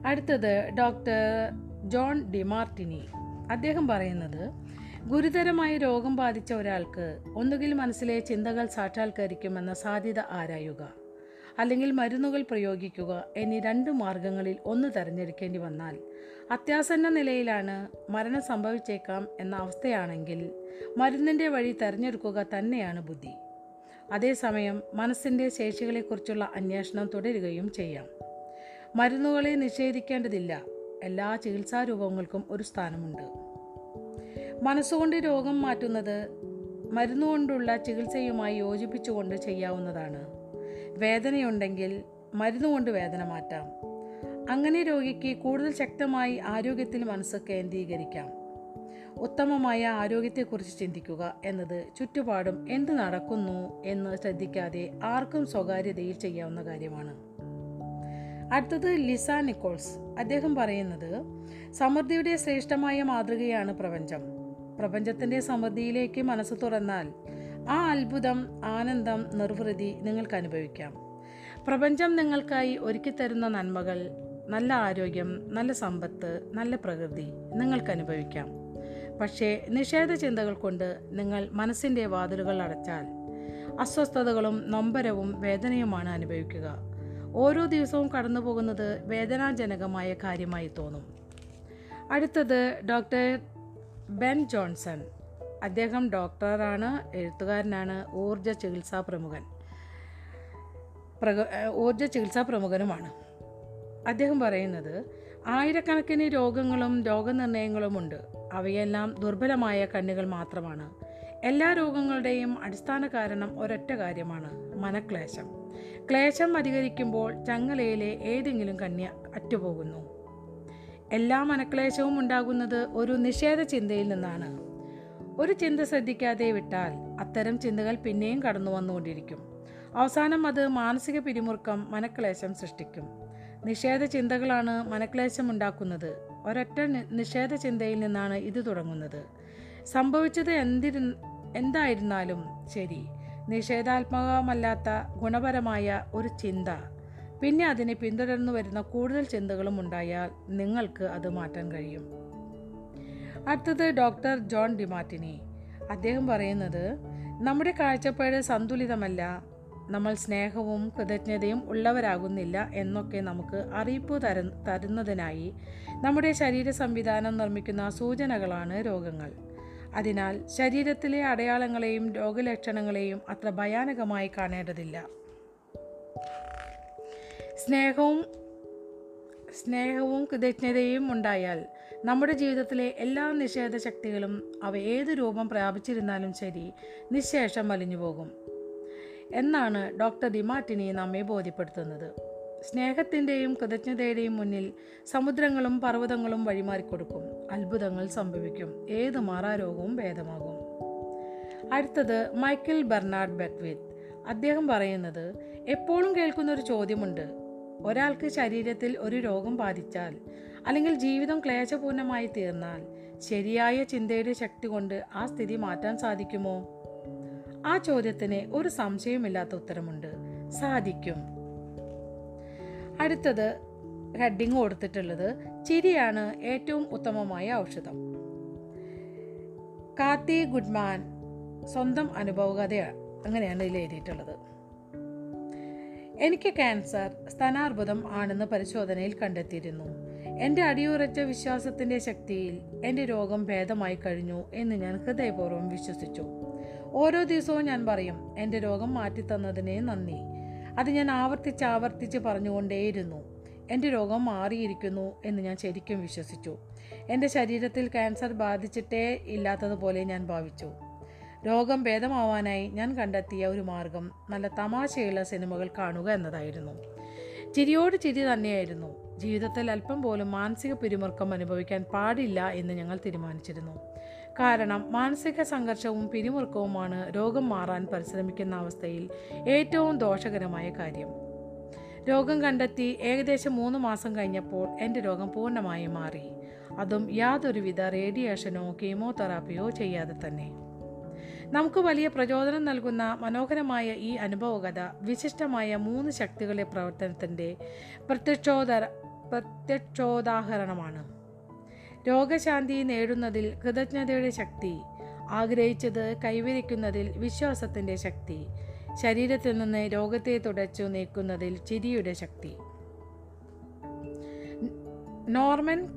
അടുത്തത് ഡോക്ടർ ജോൺ ഡിമാർട്ടിനി. അദ്ദേഹം പറയുന്നത് ഗുരുതരമായ രോഗം ബാധിച്ച ഒരാൾക്ക് ഒന്നുകിൽ മനസ്സിലെ ചിന്തകൾ സാക്ഷാത്കരിക്കുമെന്ന സാധ്യത ആരായുക അല്ലെങ്കിൽ മരുന്നുകൾ പ്രയോഗിക്കുക എന്നീ രണ്ട് മാർഗങ്ങളിൽ ഒന്ന് തിരഞ്ഞെടുക്കേണ്ടി വന്നാൽ അത്യാസന്ന നിലയിലാണ് മരണം സംഭവിച്ചേക്കാം എന്ന അവസ്ഥയാണെങ്കിൽ മരുന്നിന്റെ വഴി തിരഞ്ഞെടുക്കുക തന്നെയാണ് ബുദ്ധി. അതേസമയം മനസ്സിന്റെ ശേഷികളെക്കുറിച്ചുള്ള അന്വേഷണം തുടരുകയും ചെയ്യാം. മരുന്നുകളെ നിഷേധിക്കേണ്ടതില്ല. എല്ലാ ചികിത്സാ രൂപങ്ങൾക്കും ഒരു സ്ഥാനമുണ്ട്. മനസ്സുകൊണ്ട് രോഗം മാറ്റുന്നത് മരുന്നുകൊണ്ടുള്ള ചികിത്സയുമായി യോജിപ്പിച്ചുകൊണ്ട് ചെയ്യാവുന്നതാണ്. വേദനയുണ്ടെങ്കിൽ മരുന്നുകൊണ്ട് വേദന മാറ്റാം. അങ്ങനെ രോഗിക്ക് കൂടുതൽ ശക്തമായി ആരോഗ്യത്തിൽ മനസ്സ് കേന്ദ്രീകരിക്കാം. ഉത്തമമായ ആരോഗ്യത്തെക്കുറിച്ച് ചിന്തിക്കുക എന്നത് ചുറ്റുപാടും എന്ത് നടക്കുന്നു എന്ന് ശ്രദ്ധിക്കാതെ ആർക്കും സ്വകാര്യതയിൽ ചെയ്യാവുന്ന കാര്യമാണ്. അടുത്തത് ലിസ നിക്കോൾസ്. അദ്ദേഹം പറയുന്നത് സമൃദ്ധിയുടെ ശ്രേഷ്ഠമായ മാതൃകയാണ് പ്രപഞ്ചം. പ്രപഞ്ചത്തിന്റെ സമൃദ്ധിയിലേക്ക് മനസ്സ് തുറന്നാൽ ആ അത്ഭുതം ആനന്ദം നിർവൃതി നിങ്ങൾക്ക് അനുഭവിക്കാം. പ്രപഞ്ചം നിങ്ങൾക്കായി ഒരുക്കിത്തരുന്ന നന്മകൾ നല്ല ആരോഗ്യം നല്ല സമ്പത്ത് നല്ല പ്രകൃതി നിങ്ങൾക്ക് അനുഭവിക്കാം. പക്ഷേ നിഷേധ ചിന്തകൾ കൊണ്ട് നിങ്ങൾ മനസ്സിന്റെ വാതിലുകൾ അടച്ചാൽ അസ്വസ്ഥതകളും നൊമ്പരവും വേദനയുമാണ് അനുഭവിക്കുക. ഓരോ ദിവസവും കടന്നു പോകുന്നത് വേദനാജനകമായ കാര്യമായി തോന്നും. അടുത്തത് ഡോക്ടർ ബെൻ ജോൺസൺ. അദ്ദേഹം ഡോക്ടറാണ് എഴുത്തുകാരനാണ് ഊർജ ചികിത്സാ പ്രമുഖൻ. പ്രക ഊർജ ചികിത്സാ പ്രമുഖനുമാണ്. അദ്ദേഹം പറയുന്നത് ആയിരക്കണക്കിന് രോഗങ്ങളും രോഗനിർണയങ്ങളുമുണ്ട്. അവയെല്ലാം ദുർബലമായ കണ്ണുകൾ മാത്രമാണ്. എല്ലാ രോഗങ്ങളുടെയും അടിസ്ഥാന കാരണം ഒരൊറ്റ കാര്യമാണ് മനക്ലേശം. ക്ലേശം അധികരിക്കുമ്പോൾ ചങ്ങലയിലെ ഏതെങ്കിലും കന്യ അറ്റുപോകുന്നു. എല്ലാ മനക്ലേശവും ഉണ്ടാകുന്നത് ഒരു നിഷേധ ചിന്തയിൽ നിന്നാണ്. ഒരു ചിന്ത ശ്രദ്ധിക്കാതെ വിട്ടാൽ അത്തരം ചിന്തകൾ പിന്നെയും കടന്നു വന്നുകൊണ്ടിരിക്കും. അവസാനം അത് മാനസിക പിരിമുറുക്കം മനക്ലേശം സൃഷ്ടിക്കും. നിഷേധ ചിന്തകളാണ് മനക്ലേശം ഉണ്ടാക്കുന്നത്. ഒരൊറ്റ നിഷേധ ചിന്തയിൽ നിന്നാണ് ഇത് തുടങ്ങുന്നത്. സംഭവിച്ചത് എന്തിരു എന്തായിരുന്നാലും ശരി. നിഷേധാത്മകമല്ലാത്ത ഗുണപരമായ ഒരു ചിന്ത. പിന്നെ അതിനെ പിന്തുടർന്നു വരുന്ന കൂടുതൽ ചിന്തകളും ഉണ്ടായാൽ നിങ്ങൾക്ക് അത് മാറ്റാൻ കഴിയും. അടുത്തത് ഡോക്ടർ ജോൺ ഡിമാറ്റിനി അദ്ദേഹം പറയുന്നത് നമ്മുടെ കാഴ്ചപ്പാട് സന്തുലിതമല്ല. നമ്മൾ സ്നേഹവും കൃതജ്ഞതയും ഉള്ളവരാകുന്നില്ല എന്നൊക്കെ നമുക്ക് അറിയിപ്പ് തര തരുന്നതിനായി നമ്മുടെ ശരീര സംവിധാനം നിർമ്മിക്കുന്ന സൂചനകളാണ് രോഗങ്ങൾ. അതിനാൽ ശരീരത്തിലെ അടയാളങ്ങളെയും രോഗലക്ഷണങ്ങളെയും അത്ര ഭയാനകമായി കാണേണ്ടതില്ല. സ്നേഹവും സ്നേഹവും കൃതജ്ഞതയും ഉണ്ടായാൽ നമ്മുടെ ജീവിതത്തിലെ എല്ലാ നിഷേധ ശക്തികളും അവ ഏത് രൂപം പ്രാപിച്ചിരുന്നാലും ശരി നിശേഷം വലിഞ്ഞു പോകും. എന്നാണ് ഡോക്ടർ ദിമാറ്റിനി നമ്മെ ബോധ്യപ്പെടുത്തുന്നത്. സ്നേഹത്തിന്റെയും കൃതജ്ഞതയുടെയും മുന്നിൽ സമുദ്രങ്ങളും പർവതങ്ങളും വഴിമാറിക്കൊടുക്കും. അത്ഭുതങ്ങൾ സംഭവിക്കും. ഏത് മാറാരോഗവും ഭേദമാകും. അടുത്തത് മൈക്കിൾ ബെർണാഡ് ബെക്വിത്ത് അദ്ദേഹം പറയുന്നത് എപ്പോഴും കേൾക്കുന്ന ഒരു ചോദ്യമുണ്ട്. ഒരാൾക്ക് ശരീരത്തിൽ ഒരു രോഗം ബാധിച്ചാൽ അല്ലെങ്കിൽ ജീവിതം ക്ലേശപൂർണമായി തീർന്നാൽ ശരിയായ ചിന്തയുടെ ശക്തി കൊണ്ട് ആ സ്ഥിതി മാറ്റാൻ സാധിക്കുമോ? ആ ചോദ്യത്തിന് ഒരു സംശയമില്ലാത്ത ഉത്തരമുണ്ട്. സാധിക്കും. അടുത്തത് ഹെഡിങ് കൊടുത്തിട്ടുള്ളത് ചിരിയാണ് ഏറ്റവും ഉത്തമമായ ഔഷധം. കാത്തി ഗുഡ്മാൻ സ്വന്തം അനുഭവകഥയാണ് അങ്ങനെയാണ് ഇതിൽ എഴുതിയിട്ടുള്ളത്. എനിക്ക് ക്യാൻസർ സ്ഥാനാർബുദം ആണെന്ന് പരിശോധനയിൽ കണ്ടെത്തിയിരുന്നു. എന്റെ അടിയുറച്ച വിശ്വാസത്തിന്റെ ശക്തിയിൽ എന്റെ രോഗം ഭേദമായി കഴിഞ്ഞു എന്ന് ഞാൻ ഹൃദയപൂർവം വിശ്വസിച്ചു. ഓരോ ദിവസവും ഞാൻ പറയും എന്റെ രോഗം മാറ്റിത്തന്നതിനെ നന്ദി. അത് ഞാൻ ആവർത്തിച്ച് ആവർത്തിച്ച് പറഞ്ഞുകൊണ്ടേയിരുന്നു. എന്റെ രോഗം മാറിയിരിക്കുന്നു എന്ന് ഞാൻ ശരിക്കും വിശ്വസിച്ചു. എന്റെ ശരീരത്തിൽ ക്യാൻസർ ബാധിച്ചിട്ടേ ഇല്ലാത്തതുപോലെ ഞാൻ ഭാവിച്ചു. രോഗം ഭേദമാവാനായി ഞാൻ കണ്ടെത്തിയ ഒരു മാർഗം നല്ല തമാശയുള്ള സിനിമകൾ കാണുക എന്നതായിരുന്നു. ചിരിയോട് ചിരി തന്നെയായിരുന്നു. ജീവിതത്തിൽ അല്പം പോലും മാനസിക പിരിമുറുക്കം അനുഭവിക്കാൻ പാടില്ല എന്ന് ഞങ്ങൾ തീരുമാനിച്ചിരുന്നു. കാരണം മാനസിക സംഘർഷവും പിരിമുറുക്കവുമാണ് രോഗം മാറാൻ പരിശ്രമിക്കുന്ന അവസ്ഥയിൽ ഏറ്റവും ദോഷകരമായ കാര്യം. രോഗം കണ്ടെത്തി ഏകദേശം മൂന്ന് മാസം കഴിഞ്ഞപ്പോൾ എന്റെ രോഗം പൂർണമായും മാറി. അതും യാതൊരുവിധ റേഡിയേഷനോ കീമോതെറാപ്പിയോ ചെയ്യാതെ തന്നെ. നമുക്ക് വലിയ പ്രചോദനം നൽകുന്ന മനോഹരമായ ഈ അനുഭവകഥ വിശിഷ്ടമായ മൂന്ന് ശക്തികളുടെ പ്രവർത്തനത്തിന്റെ പ്രത്യക്ഷോദര പ്രത്യക്ഷോദാഹരണമാണ്. രോഗശാന്തി നേടുന്നതിൽ കൃതജ്ഞതയുടെ ശക്തി ആഗ്രഹിച്ചത് കൈവരിക്കുന്നതിൽ വിശ്വാസത്തിന്റെ ശക്തി ശരീരത്തിൽ നിന്ന് രോഗത്തെ തുടച്ചു നീക്കുന്നതിൽ ചിരിയുടെ ശക്തി. നോർമൻ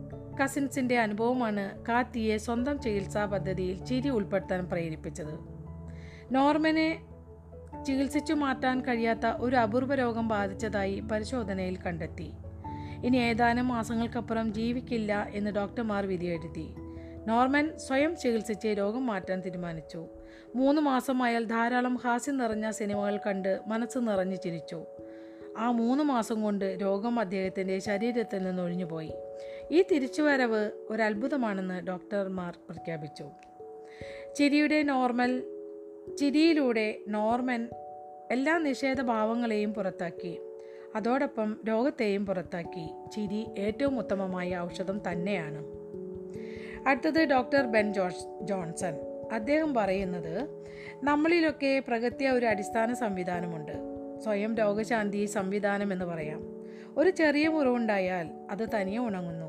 കസിൻസിന്റെ അനുഭവമാണ് കാത്തിയെ സ്വന്തം ചികിത്സാ പദ്ധതിയിൽ ചിരി ഉൾപ്പെടുത്താൻ പ്രേരിപ്പിച്ചത്. നോർമനെ ചികിത്സിച്ചു മാറ്റാൻ കഴിയാത്ത ഒരു അപൂർവ രോഗം ബാധിച്ചതായി പരിശോധനയിൽ കണ്ടെത്തി. ഇനി ഏതാനും മാസങ്ങൾക്കപ്പുറം ജീവിക്കില്ല എന്ന് ഡോക്ടർമാർ വിധിയെഴുതി. നോർമൻ സ്വയം ചികിത്സിച്ച് രോഗം മാറ്റാൻ തീരുമാനിച്ചു. മൂന്ന് മാസമായാൽ ധാരാളം ഹാസ്യം നിറഞ്ഞ സിനിമകൾ കണ്ട് മനസ്സ് നിറഞ്ഞു ചിരിച്ചു. ആ മൂന്ന് മാസം കൊണ്ട് രോഗം അദ്ദേഹത്തിന്റെ ശരീരത്തിൽ നിന്ന് ഒഴിഞ്ഞുപോയി. ഈ തിരിച്ചുവരവ് ഒരു അത്ഭുതമാണെന്ന് ഡോക്ടർമാർ പ്രഖ്യാപിച്ചു. ചിരിയുടെ നോർമൽ ചിരിയിലൂടെ നോർമൻ എല്ലാ നിഷേധഭാവങ്ങളെയും പുറത്താക്കി. അതോടൊപ്പം രോഗത്തെയും പുറത്താക്കി. ചിരി ഏറ്റവും ഉത്തമമായ ഔഷധം തന്നെയാണ്. അടുത്തത് ഡോക്ടർ ബെൻ ജോർജ് ജോൺസൺ. അദ്ദേഹം പറയുന്നത് നമ്മളിലൊക്കെ പ്രകൃതിയ ഒരു അടിസ്ഥാന സംവിധാനമുണ്ട്. സ്വയം രോഗശാന്തി സംവിധാനം എന്ന് പറയാം. ഒരു ചെറിയ മുറിവുണ്ടായാൽ അത് തനിയെ ഉണങ്ങുന്നു.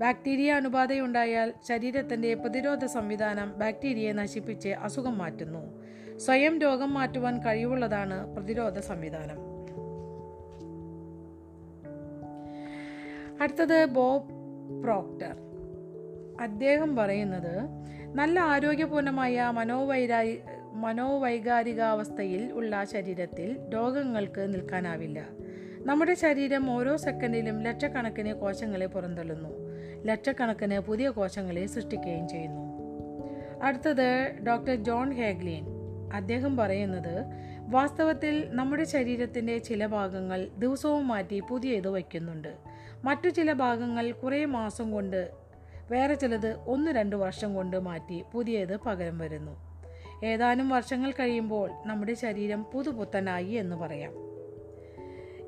ബാക്ടീരിയ അണുബാധയുണ്ടായാൽ ശരീരത്തിന്റെ പ്രതിരോധ സംവിധാനം ബാക്ടീരിയയെ നശിപ്പിച്ച് അസുഖം മാറ്റുന്നു. സ്വയം രോഗം മാറ്റുവാൻ കഴിവുള്ളതാണ് പ്രതിരോധ സംവിധാനം. അടുത്തത് ബോബ് പ്രോക്ടർ. അദ്ദേഹം പറയുന്നത് നല്ല ആരോഗ്യപൂർണമായ മനോവൈരായി മനോവൈകാരികാവസ്ഥയിൽ ഉള്ള ശരീരത്തിൽ രോഗങ്ങൾക്ക് നിൽക്കാനാവില്ല. നമ്മുടെ ശരീരം ഓരോ സെക്കൻഡിലും ലക്ഷക്കണക്കിന് കോശങ്ങളെ പുറന്തള്ളുന്നു. ലക്ഷക്കണക്കിന് പുതിയ കോശങ്ങളെ സൃഷ്ടിക്കുകയും ചെയ്യുന്നു. അടുത്തത് ഡോക്ടർ ജോൺ ഹേഗ്ലിൻ. അദ്ദേഹം പറയുന്നത് വാസ്തവത്തിൽ നമ്മുടെ ശരീരത്തിന്റെ ചില ഭാഗങ്ങൾ ദിവസവും മാറ്റി പുതിയത് വയ്ക്കുന്നുണ്ട്. മറ്റു ചില ഭാഗങ്ങൾ കുറേ മാസം കൊണ്ട് വേറെ ചിലത് ഒന്ന് രണ്ട് വർഷം കൊണ്ട് മാറ്റി പുതിയത് പകരം വരുന്നു. ഏതാനും വർഷങ്ങൾ കഴിയുമ്പോൾ നമ്മുടെ ശരീരം പുതുപുത്തനായി എന്ന് പറയാം.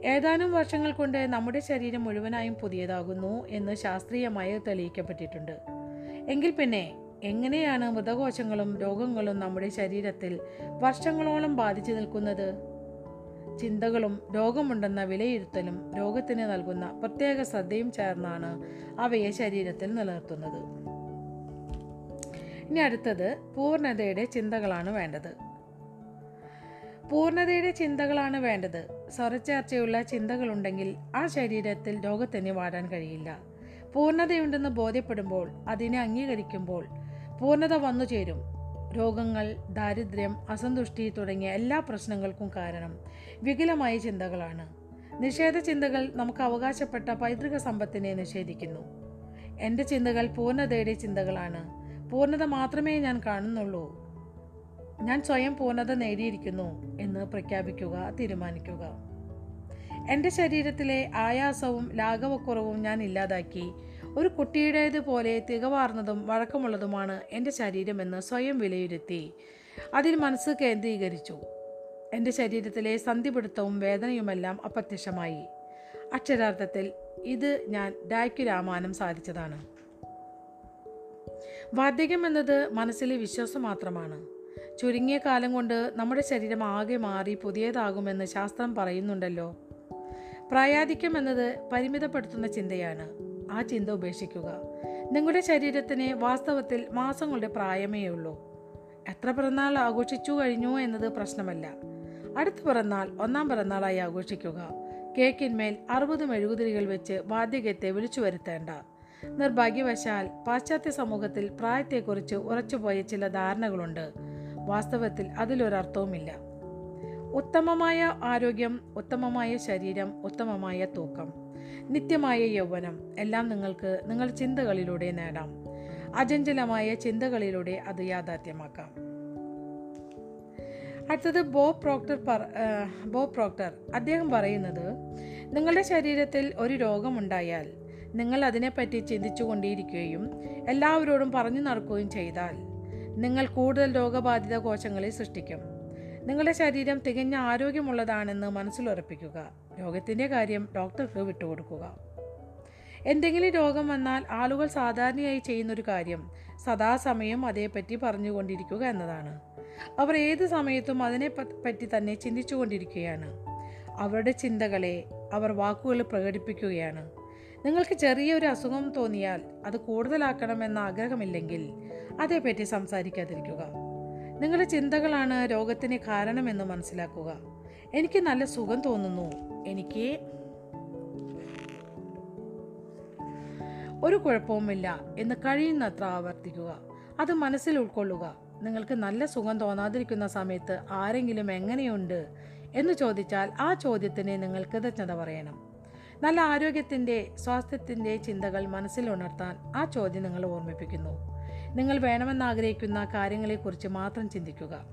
ഏതാനും വർഷങ്ങൾ കൊണ്ട് നമ്മുടെ ശരീരം മുഴുവനായും പുതിയതാകുന്നു എന്ന് ശാസ്ത്രീയമായി തെളിയിക്കപ്പെട്ടിട്ടുണ്ട്. എങ്കിൽ പിന്നെ എങ്ങനെയാണ് മൃതകോശങ്ങളും രോഗങ്ങളും നമ്മുടെ ശരീരത്തിൽ വർഷങ്ങളോളം ബാധിച്ചു നിൽക്കുന്നത്? ചിന്തകളും രോഗമുണ്ടെന്ന വിലയിരുത്തലും രോഗത്തിന് നൽകുന്ന പ്രത്യേക ശ്രദ്ധയും ചേർന്നാണ് അവയെ ശരീരത്തിൽ നിലനിർത്തുന്നത്. ഇനി അടുത്തത് പൂർണതയുടെ ചിന്തകളാണ് വേണ്ടത്. പൂർണതയുടെ ചിന്തകളാണ് വേണ്ടത്. സ്വരച്ചേർച്ചയുള്ള ചിന്തകളുണ്ടെങ്കിൽ ആ ശരീരത്തിൽ രോഗത്തിന് വാടാൻ കഴിയില്ല. പൂർണതയുണ്ടെന്ന് ബോധ്യപ്പെടുമ്പോൾ അതിനെ അംഗീകരിക്കുമ്പോൾ പൂർണത വന്നു ചേരും രോഗങ്ങൾ ദാരിദ്ര്യം അസന്തുഷ്ടി തുടങ്ങിയ എല്ലാ പ്രശ്നങ്ങൾക്കും കാരണം വികലമായ ചിന്തകളാണ്. നിഷേധ ചിന്തകൾ നമുക്ക് അവകാശപ്പെട്ട പൈതൃക സമ്പത്തിനെ നിഷേധിക്കുന്നു. എന്റെ ചിന്തകൾ പൂർണതയുടെ ചിന്തകളാണ്. പൂർണത മാത്രമേ ഞാൻ കാണുന്നുള്ളൂ. ഞാൻ സ്വയം പൂർണത നേടിയിരിക്കുന്നു എന്ന് പ്രഖ്യാപിക്കുക തീരുമാനിക്കുക. എന്റെ ശരീരത്തിലെ ആയാസവും ലാഘവക്കുറവും ഞാൻ ഇല്ലാതാക്കി. ഒരു കുട്ടിയുടേതുപോലെ തികവാർന്നതും വഴക്കമുള്ളതുമാണ് എന്റെ ശരീരമെന്ന് സ്വയം വിലയിരുത്തി. അതിൽ മനസ്സ് കേന്ദ്രീകരിച്ചു. എന്റെ ശരീരത്തിലെ സന്ധിപിടുത്തവും വേദനയുമെല്ലാം അപ്രത്യക്ഷമായി. അക്ഷരാർത്ഥത്തിൽ ഇത് ഞാൻ ഡായ്ക്കു രാമാനം സാധിച്ചതാണ്. വാർദ്ധക്യം എന്നത് മനസ്സിലെ വിശ്വാസം മാത്രമാണ്. ചുരുങ്ങിയ കാലം കൊണ്ട് നമ്മുടെ ശരീരം ആകെ മാറി പുതിയതാകുമെന്ന് ശാസ്ത്രം പറയുന്നുണ്ടല്ലോ. പ്രായാധിക്യം എന്നത് പരിമിതപ്പെടുത്തുന്ന ചിന്തയാണ്. ആ ചിന്ത ഉപേക്ഷിക്കുക. നിങ്ങളുടെ ശരീരത്തിന് വാസ്തവത്തിൽ മാസങ്ങളുടെ പ്രായമേ ഉള്ളൂ എത്ര പിറന്നാൾ ആഘോഷിച്ചു കഴിഞ്ഞു എന്നത് പ്രശ്നമല്ല. അടുത്ത പിറന്നാൾ ഒന്നാം പിറന്നാളായി ആഘോഷിക്കുക. കേക്കിന്മേൽ അറുപത് മെഴുകുതിരികൾ വെച്ച് വാദ്യകത്തെ വിളിച്ചു വരുത്തേണ്ട. നിർഭാഗ്യവശാൽ പാശ്ചാത്യ സമൂഹത്തിൽ പ്രായത്തെക്കുറിച്ച് ഉറച്ചുപോയ ചില ധാരണകളുണ്ട്. വാസ്തവത്തിൽ അതിലൊരർത്ഥവുമില്ല. ഉത്തമമായ ആരോഗ്യം ഉത്തമമായ ശരീരം ഉത്തമമായ തൂക്കം. നിത്യമായ യൗവനം എല്ലാം നിങ്ങൾക്ക് നിങ്ങൾ ചിന്തകളിലൂടെ നേടാം. അചഞ്ചലമായ ചിന്തകളിലൂടെ അത് യാഥാർത്ഥ്യമാക്കാം. അടുത്തത് ബോ പ്രോക്ടർ ബോ പ്രോക്ടർ. അദ്ദേഹം പറയുന്നത് നിങ്ങളുടെ ശരീരത്തിൽ ഒരു രോഗമുണ്ടായാൽ നിങ്ങൾ അതിനെപ്പറ്റി ചിന്തിച്ചു കൊണ്ടിരിക്കുകയും എല്ലാവരോടും പറഞ്ഞു നടക്കുകയും ചെയ്താൽ നിങ്ങൾ കൂടുതൽ രോഗബാധിത കോശങ്ങളെ സൃഷ്ടിക്കും. നിങ്ങളുടെ ശരീരം തികഞ്ഞ ആരോഗ്യമുള്ളതാണെന്ന് മനസ്സിലുറപ്പിക്കുക രോഗത്തിന്റെ കാര്യം ഡോക്ടർക്ക് വിട്ടുകൊടുക്കുക. എന്തെങ്കിലും രോഗം വന്നാൽ ആളുകൾ സാധാരണയായി ചെയ്യുന്നൊരു കാര്യം സദാസമയം അതേപ്പറ്റി പറഞ്ഞുകൊണ്ടിരിക്കുക എന്നതാണ്. അവർ ഏത് സമയത്തും അതിനെ പറ്റി തന്നെ ചിന്തിച്ചുകൊണ്ടിരിക്കുകയാണ്. അവരുടെ ചിന്തകളെ അവർ വാക്കുകളിൽ പ്രകടിപ്പിക്കുകയാണ്. നിങ്ങൾക്ക് ചെറിയൊരു അസുഖം തോന്നിയാൽ അത് കൂടുതലാക്കണമെന്ന ആഗ്രഹമില്ലെങ്കിൽ അതേപ്പറ്റി സംസാരിക്കാതിരിക്കുക. നിങ്ങളുടെ ചിന്തകളാണ് രോഗത്തിന് കാരണമെന്ന് മനസ്സിലാക്കുക. എനിക്ക് നല്ല സുഖം തോന്നുന്നു. എനിക്ക് ഒരു കുഴപ്പവുമില്ല എന്ന് കഴിയുന്നത്ര ആവർത്തിക്കുക. അത് മനസ്സിൽ ഉൾക്കൊള്ളുക. നിങ്ങൾക്ക് നല്ല സുഖം തോന്നാതിരിക്കുന്ന സമയത്ത് ആരെങ്കിലും എങ്ങനെയുണ്ട് എന്ന് ചോദിച്ചാൽ ആ ചോദ്യത്തിന് നിങ്ങൾ കൃതജ്ഞത പറയണം. നല്ല ആരോഗ്യത്തിന്റെ സ്വാസ്ഥ്യത്തിന്റെ ചിന്തകൾ മനസ്സിൽ ഉണർത്താൻ ആ ചോദ്യം നിങ്ങൾ ഓർമ്മിപ്പിക്കുന്നു. നിങ്ങൾ വേണമെന്നാഗ്രഹിക്കുന്ന കാര്യങ്ങളെക്കുറിച്ച് മാത്രം ചിന്തിക്കുക.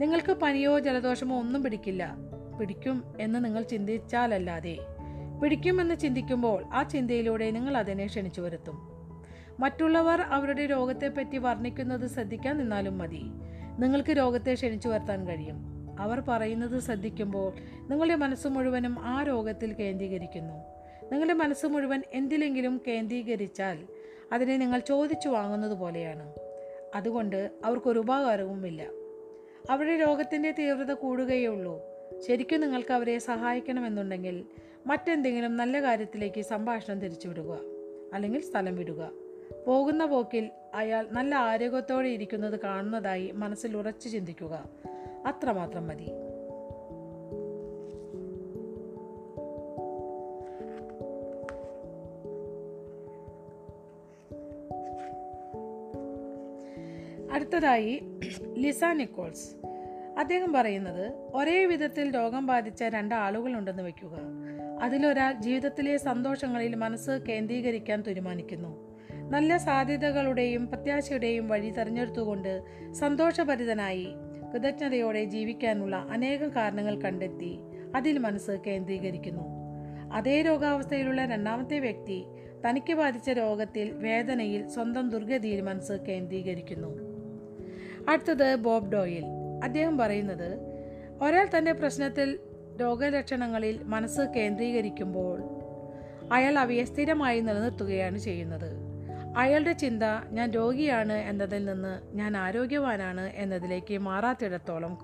നിങ്ങൾക്ക് പനിയോ ജലദോഷമോ ഒന്നും പിടിക്കില്ല. പിടിക്കും എന്ന് നിങ്ങൾ ചിന്തിച്ചാലല്ലാതെ. പിടിക്കുമെന്ന് ചിന്തിക്കുമ്പോൾ ആ ചിന്തയിലൂടെ നിങ്ങൾ അതിനെ ക്ഷണിച്ചു വരുത്തും. മറ്റുള്ളവർ അവരുടെ രോഗത്തെപ്പറ്റി വർണിക്കുന്നത് ശ്രദ്ധിക്കാൻ നിന്നാലും മതി. നിങ്ങൾക്ക് രോഗത്തെ ക്ഷണിച്ചു വരുത്താൻ കഴിയും. അവർ പറയുന്നത് ശ്രദ്ധിക്കുമ്പോൾ നിങ്ങളുടെ മനസ്സ് മുഴുവനും ആ രോഗത്തിൽ കേന്ദ്രീകരിക്കുന്നു. നിങ്ങളുടെ മനസ്സ് മുഴുവൻ എന്തിലെങ്കിലും കേന്ദ്രീകരിച്ചാൽ അതിനെ നിങ്ങൾ ചോദിച്ചു വാങ്ങുന്നത് പോലെയാണ്. അതുകൊണ്ട് അവർക്കൊരു ഉപകാരവുമില്ല അവരുടെ രോഗത്തിന്റെ തീവ്രത കൂടുകയേ ഉള്ളൂ ശരിക്കും നിങ്ങൾക്ക് അവരെ സഹായിക്കണമെന്നുണ്ടെങ്കിൽ മറ്റെന്തെങ്കിലും നല്ല കാര്യത്തിലേക്ക് സംഭാഷണം തിരിച്ചുവിടുക. അല്ലെങ്കിൽ സ്ഥലം വിടുക. പോകുന്ന പോക്കിൽ അയാൾ നല്ല ആരോഗ്യത്തോടെ ഇരിക്കുന്നത് കാണുന്നതായി മനസ്സിൽ ഉറച്ചു ചിന്തിക്കുക. അത്രമാത്രം മതി. അടുത്തതായി ലിസ നിക്കോൾസ്. അദ്ദേഹം പറയുന്നത് ഒരേ വിധത്തിൽ രോഗം ബാധിച്ച രണ്ട് ആളുകളുണ്ടെന്ന് വെക്കുക അതിലൊരാൾ ജീവിതത്തിലെ സന്തോഷങ്ങളിൽ മനസ്സ് കേന്ദ്രീകരിക്കാൻ തീരുമാനിക്കുന്നു. നല്ല സാധ്യതകളുടെയും പ്രത്യാശയുടെയും വഴി തെരഞ്ഞെടുത്തുകൊണ്ട് സന്തോഷഭരിതനായി കൃതജ്ഞതയോടെ ജീവിക്കാനുള്ള അനേകം കാരണങ്ങൾ കണ്ടെത്തി. അതിൽ മനസ്സ് കേന്ദ്രീകരിക്കുന്നു. അതേ രോഗാവസ്ഥയിലുള്ള രണ്ടാമത്തെ വ്യക്തി തനിക്ക് ബാധിച്ച രോഗത്തിൽ വേദനയിൽ സ്വന്തം ദുർഗതിയിൽ മനസ്സ് കേന്ദ്രീകരിക്കുന്നു. അടുത്തത് ബോബ് ഡോയിൽ. അദ്ദേഹം പറയുന്നത് ഒരാൾ തന്റെ പ്രശ്നത്തിൽ രോഗലക്ഷണങ്ങളിൽ മനസ്സ് കേന്ദ്രീകരിക്കുമ്പോൾ അയാൾ അവയെ സ്ഥിരമായി നിലനിർത്തുകയാണ് ചെയ്യുന്നത്. അയാളുടെ ചിന്ത ഞാൻ രോഗിയാണ് എന്നതിൽ നിന്ന് ഞാൻ ആരോഗ്യവാനാണ് എന്നതിലേക്ക് മാറാത്തിടത്തോളം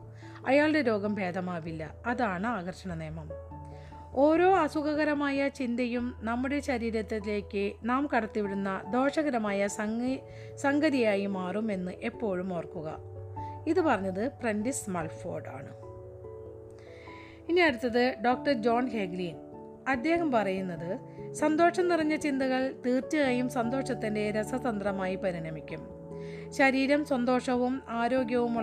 അയാളുടെ രോഗം ഭേദമാവില്ല. അതാണ് ആകർഷണ നിയമം. ഓരോ അസുഖകരമായ ചിന്തയും നമ്മുടെ ശരീരത്തിലേക്ക് നാം കടത്തിവിടുന്ന ദോഷകരമായ സംഗി സംഗതിയായി മാറുമെന്ന് എപ്പോഴും ഓർക്കുക. ഇത് പറഞ്ഞത് പ്രൻഡിസ് മൾഫോർഡ് ആണ് ഇനി അടുത്തത് ഡോക്ടർ ജോൺ ഹെഗ്ലീൻ. അദ്ദേഹം പറയുന്നത് സന്തോഷം നിറഞ്ഞ ചിന്തകൾ തീർച്ചയായും സന്തോഷത്തിന്റെ രസതന്ത്രമായി പരിണമിക്കും. ശരീരം സന്തോഷവും ആരോഗ്യവും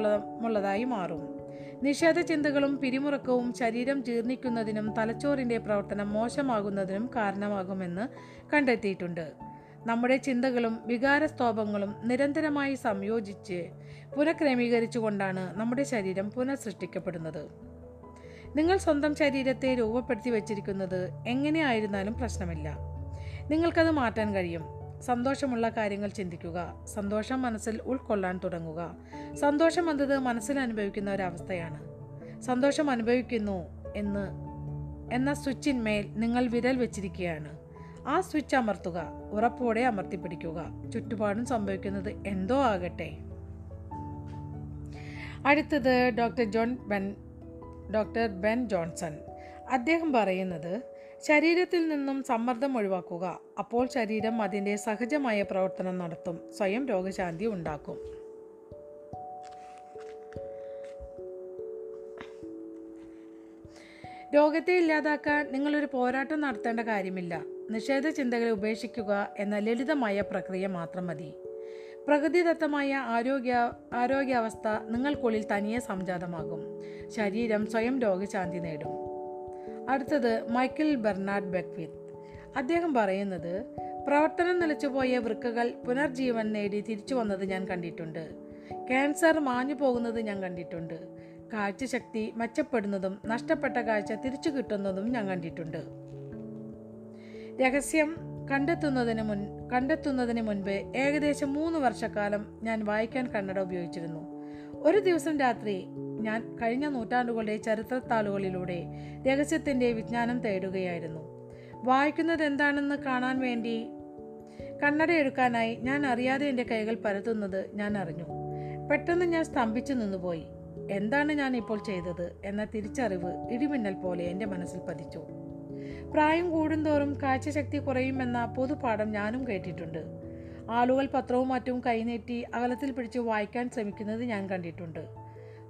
ഉള്ളതായി മാറും. നിഷേധ ചിന്തകളും പിരിമുറക്കവും ശരീരം ജീർണിക്കുന്നതിനും തലച്ചോറിന്റെ പ്രവർത്തനം മോശമാകുന്നതിനും കാരണമാകുമെന്ന് കണ്ടെത്തിയിട്ടുണ്ട്. നമ്മുടെ ചിന്തകളും വികാരസ്തോഭങ്ങളും നിരന്തരമായി സംയോജിച്ച് പുനഃക്രമീകരിച്ചുകൊണ്ടാണ് നമ്മുടെ ശരീരം പുനഃസൃഷ്ടിക്കപ്പെടുന്നത്. നിങ്ങൾ സ്വന്തം ശരീരത്തെ രൂപപ്പെടുത്തി വച്ചിരിക്കുന്നത് എങ്ങനെയായിരുന്നാലും പ്രശ്നമില്ല. നിങ്ങൾക്കത് മാറ്റാൻ കഴിയും. സന്തോഷമുള്ള കാര്യങ്ങൾ ചിന്തിക്കുക സന്തോഷം മനസ്സിൽ ഉൾക്കൊള്ളാൻ തുടങ്ങുക. സന്തോഷം എന്നത് മനസ്സിൽ അനുഭവിക്കുന്ന ഒരവസ്ഥയാണ്. സന്തോഷം അനുഭവിക്കുന്നു എന്ന് എന്ന സ്വിച്ചിന്മേൽ നിങ്ങൾ വിരൽ വെച്ചിരിക്കുകയാണ്. ആ സ്വിച്ച് അമർത്തുക ഉറപ്പോടെ അമർത്തിപ്പിടിക്കുക. ചുറ്റുപാടും സംഭവിക്കുന്നത് എന്തോ ആകട്ടെ. അടുത്തത് doctor John Ben doctor Ben Johnson. അദ്ദേഹം പറയുന്നത് ശരീരത്തിൽ നിന്നും സമ്മർദ്ദം ഒഴിവാക്കുക അപ്പോൾ ശരീരം അതിന്റെ സഹജമായ പ്രവർത്തനം നടത്തും സ്വയം രോഗശാന്തി ഉണ്ടാക്കും. രോഗത്തെ ഇല്ലാതാക്കാൻ നിങ്ങളൊരു പോരാട്ടം നടത്തേണ്ട കാര്യമില്ല. നിഷേധ ചിന്തകളെ ഉപേക്ഷിക്കുക എന്ന ലളിതമായ പ്രക്രിയ മാത്രം മതി. പ്രകൃതിദത്തമായ ആരോഗ്യ ആരോഗ്യാവസ്ഥ നിങ്ങൾക്കുള്ളിൽ തനിയെ സംജാതമാകും. ശരീരം സ്വയം രോഗശാന്തി നേടും. അടുത്തത് മൈക്കിൾ ബെർണാഡ് ബെക്വിത്ത് അദ്ദേഹം പറയുന്നത് പ്രവർത്തനം നിലച്ചുപോയ വൃക്കകൾ പുനർജീവൻ നേടി തിരിച്ചു വന്നത് ഞാൻ കണ്ടിട്ടുണ്ട്. ക്യാൻസർ മാഞ്ഞു പോകുന്നത് ഞാൻ കണ്ടിട്ടുണ്ട്. കാഴ്ചശക്തി മെച്ചപ്പെടുന്നതും നഷ്ടപ്പെട്ട കാഴ്ച തിരിച്ചു കിട്ടുന്നതും ഞാൻ കണ്ടിട്ടുണ്ട്. രഹസ്യം കണ്ടെത്തുന്നതിന് മുൻ കണ്ടെത്തുന്നതിന് മുൻപ് ഏകദേശം മൂന്ന് വർഷക്കാലം ഞാൻ വായിക്കാൻ കന്നഡ ഉപയോഗിച്ചിരുന്നു. ഒരു ദിവസം രാത്രി ഞാൻ കഴിഞ്ഞ നൂറ്റാണ്ടുകളുടെ ചരിത്രത്താളുകളിലൂടെ രഹസ്യത്തിന്റെ വിജ്ഞാനം തേടുകയായിരുന്നു. വായിക്കുന്നത് എന്താണെന്ന് കാണാൻ വേണ്ടി കണ്ണട എടുക്കാനായി ഞാൻ അറിയാതെ എന്റെ കൈകൾ പരത്തുന്നത് ഞാൻ അറിഞ്ഞു. പെട്ടെന്ന് ഞാൻ സ്തംഭിച്ചു നിന്നുപോയി. എന്താണ് ഞാൻ ഇപ്പോൾ ചെയ്തത് എന്ന തിരിച്ചറിവ് ഇടിമിന്നൽ പോലെ എന്റെ മനസ്സിൽ പതിച്ചു. പ്രായം കൂടുന്തോറും കാഴ്ചശക്തി കുറയുമെന്ന പൊതുപാഠം ഞാനും കേട്ടിട്ടുണ്ട്. ആളുകൾ പത്രവും മറ്റും കൈനീട്ടി അകലത്തിൽ പിടിച്ച് വായിക്കാൻ ശ്രമിക്കുന്നത് ഞാൻ കണ്ടിട്ടുണ്ട്.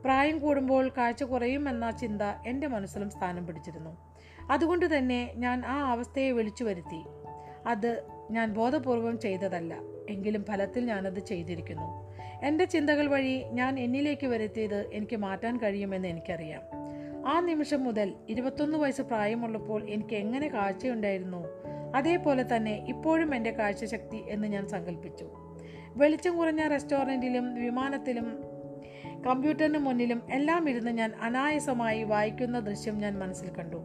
പ്രായം കൂടുമ്പോൾ കാഴ്ച കുറയുമെന്ന ചിന്ത എന്റെ മനസ്സിലും സ്ഥാനം പിടിച്ചിരുന്നു. അതുകൊണ്ട് തന്നെ ഞാൻ ആ അവസ്ഥയെ വിളിച്ചു വരുത്തി. അത് ഞാൻ ബോധപൂർവം ചെയ്തതല്ല എങ്കിലും ഫലത്തിൽ ഞാനത് ചെയ്തിരിക്കുന്നു. എന്റെ ചിന്തകൾ വഴി ഞാൻ എന്നിലേക്ക് വരുത്തിയത് എനിക്ക് മാറ്റാൻ കഴിയുമെന്ന് എനിക്കറിയാം. ആ നിമിഷം മുതൽ ഇരുപത്തൊന്ന് വയസ്സ് പ്രായമുള്ളപ്പോൾ എനിക്ക് എങ്ങനെ കാഴ്ചയുണ്ടായിരുന്നു? അതേപോലെ തന്നെ ഇപ്പോഴും എന്റെ കാഴ്ചശക്തി എന്ന് ഞാൻ സങ്കല്പിച്ചു വെളിച്ചം കുറഞ്ഞ റെസ്റ്റോറന്റിലും വിമാനത്തിലും കമ്പ്യൂട്ടറിന് മുന്നിലും എല്ലാം ഇരുന്ന് ഞാൻ അനായാസമായി വായിക്കുന്ന ദൃശ്യം ഞാൻ മനസ്സിൽ കണ്ടു.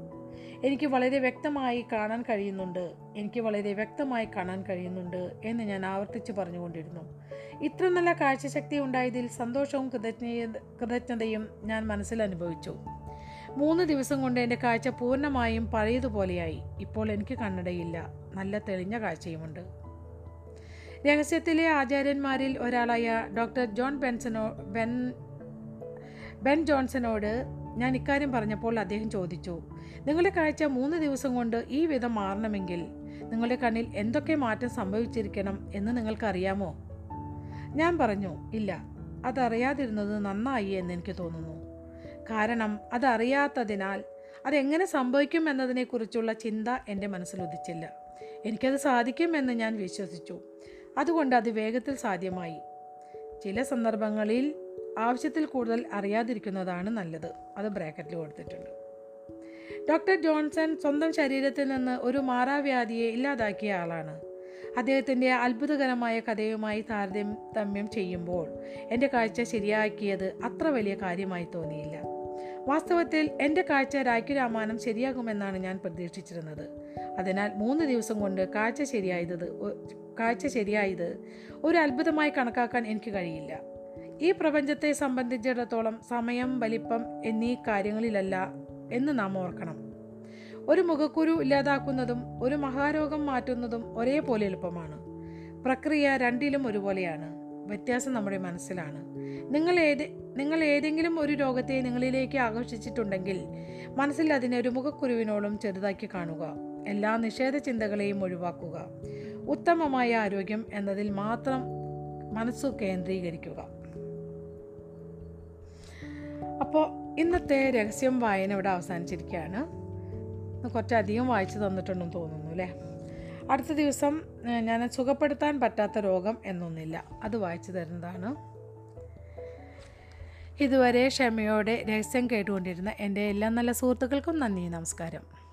എനിക്ക് വളരെ വ്യക്തമായി കാണാൻ കഴിയുന്നുണ്ട്. എനിക്ക് വളരെ വ്യക്തമായി കാണാൻ കഴിയുന്നുണ്ട് എന്ന് ഞാൻ ആവർത്തിച്ച് പറഞ്ഞുകൊണ്ടിരുന്നു. ഇത്ര നല്ല കാഴ്ചശക്തി ഉണ്ടായതിൽ സന്തോഷവും കൃതജ്ഞ കൃതജ്ഞതയും ഞാൻ മനസ്സിൽ അനുഭവിച്ചു. മൂന്ന് ദിവസം കൊണ്ട് എന്റെ കാഴ്ച പൂർണമായും പഴയതുപോലെയായി. ഇപ്പോൾ എനിക്ക് കണ്ണടയില്ല. നല്ല തെളിഞ്ഞ കാഴ്ചയുമുണ്ട്. രഹസ്യത്തിലെ ആചാര്യന്മാരിൽ ഒരാളായ ഡോക്ടർ ജോൺ ബെൻസനോ ബെൻ ബെൻ ജോൺസനോട് ഞാൻ ഇക്കാര്യം പറഞ്ഞപ്പോൾ അദ്ദേഹം ചോദിച്ചു നിങ്ങളുടെ കാഴ്ച മൂന്ന് ദിവസം കൊണ്ട് ഈ വിധം മാറണമെങ്കിൽ നിങ്ങളുടെ കണ്ണിൽ എന്തൊക്കെ മാറ്റം സംഭവിച്ചിരിക്കണം എന്ന് നിങ്ങൾക്കറിയാമോ? ഞാൻ പറഞ്ഞു ഇല്ല. അതറിയാതിരുന്നത് നന്നായി എന്ന് എനിക്ക് തോന്നുന്നു. കാരണം അതറിയാത്തതിനാൽ അതെങ്ങനെ സംഭവിക്കും എന്നതിനെക്കുറിച്ചുള്ള ചിന്ത എന്റെ മനസ്സിൽ ഉദിച്ചില്ല. എനിക്കത് സാധിക്കുമെന്ന് ഞാൻ വിശ്വസിച്ചു. അതുകൊണ്ട് അത് വേഗത്തിൽ സാധ്യമായി. ചില സന്ദർഭങ്ങളിൽ ആവശ്യത്തിൽ കൂടുതൽ അറിയാതിരിക്കുന്നതാണ് നല്ലത്. അത് ബ്രാക്കറ്റിൽ കൊടുത്തിട്ടുണ്ട്. ഡോക്ടർ ജോൺസൺ സ്വന്തം ശരീരത്തിൽ നിന്ന് ഒരു മാറാവ്യാധിയെ ഇല്ലാതാക്കിയ ആളാണ്. അദ്ദേഹത്തിന്റെ അത്ഭുതകരമായ കഥയുമായി താരതമ്യം ചെയ്യുമ്പോൾ എന്റെ കാഴ്ച ശരിയാക്കിയത് അത്ര വലിയ കാര്യമായി തോന്നിയില്ല. വാസ്തവത്തിൽ എന്റെ കാഴ്ച രാമാനം ശരിയാകുമെന്നാണ് ഞാൻ പ്രതീക്ഷിച്ചിരുന്നത്. അതിനാൽ മൂന്ന് ദിവസം കൊണ്ട് കാഴ്ച ശരിയായത് കാഴ്ച ശരിയായത് ഒരു അത്ഭുതമായി കണക്കാക്കാൻ എനിക്ക് കഴിയില്ല. ഈ പ്രപഞ്ചത്തെ സംബന്ധിച്ചിടത്തോളം സമയം വലിപ്പം എന്നീ കാര്യങ്ങളിലല്ല എന്ന് നാം ഓർക്കണം. ഒരു മുഖക്കുരു ഇല്ലാതാക്കുന്നതും ഒരു മഹാരോഗം മാറ്റുന്നതും ഒരേപോലെ എളുപ്പമാണ്. പ്രക്രിയ രണ്ടിലും ഒരുപോലെയാണ്. വ്യത്യാസം നമ്മുടെ മനസ്സിലാണ്. നിങ്ങൾ ഏത് നിങ്ങൾ ഏതെങ്കിലും ഒരു രോഗത്തെ നിങ്ങളിലേക്ക് ആകർഷിച്ചിട്ടുണ്ടെങ്കിൽ മനസ്സിൽ അതിനെ ഒരു മുഖക്കുരുവിനോളം ചെറുതാക്കി കാണുക. എല്ലാ നിഷേധ ചിന്തകളെയും ഒഴിവാക്കുക. ഉത്തമമായ ആരോഗ്യം എന്നതിൽ മാത്രം മനസ്സ് കേന്ദ്രീകരിക്കുക. അപ്പോൾ ഇന്നത്തെ രഹസ്യം വായന ഇവിടെ അവസാനിച്ചിരിക്കുകയാണ്. കുറച്ചധികം വായിച്ചു തന്നിട്ടുണ്ടെന്ന് തോന്നുന്നു അല്ലേ? അടുത്ത ദിവസം ഞാൻ സുഖപ്പെടുത്താൻ പറ്റാത്ത രോഗം എന്നൊന്നില്ല. അത് വായിച്ചു തരുന്നതാണ്. ഇതുവരെ ക്ഷമയോടെ രഹസ്യം കേട്ടുകൊണ്ടിരുന്ന എന്റെ എല്ലാ നല്ല സുഹൃത്തുക്കൾക്കും നന്ദി നമസ്കാരം.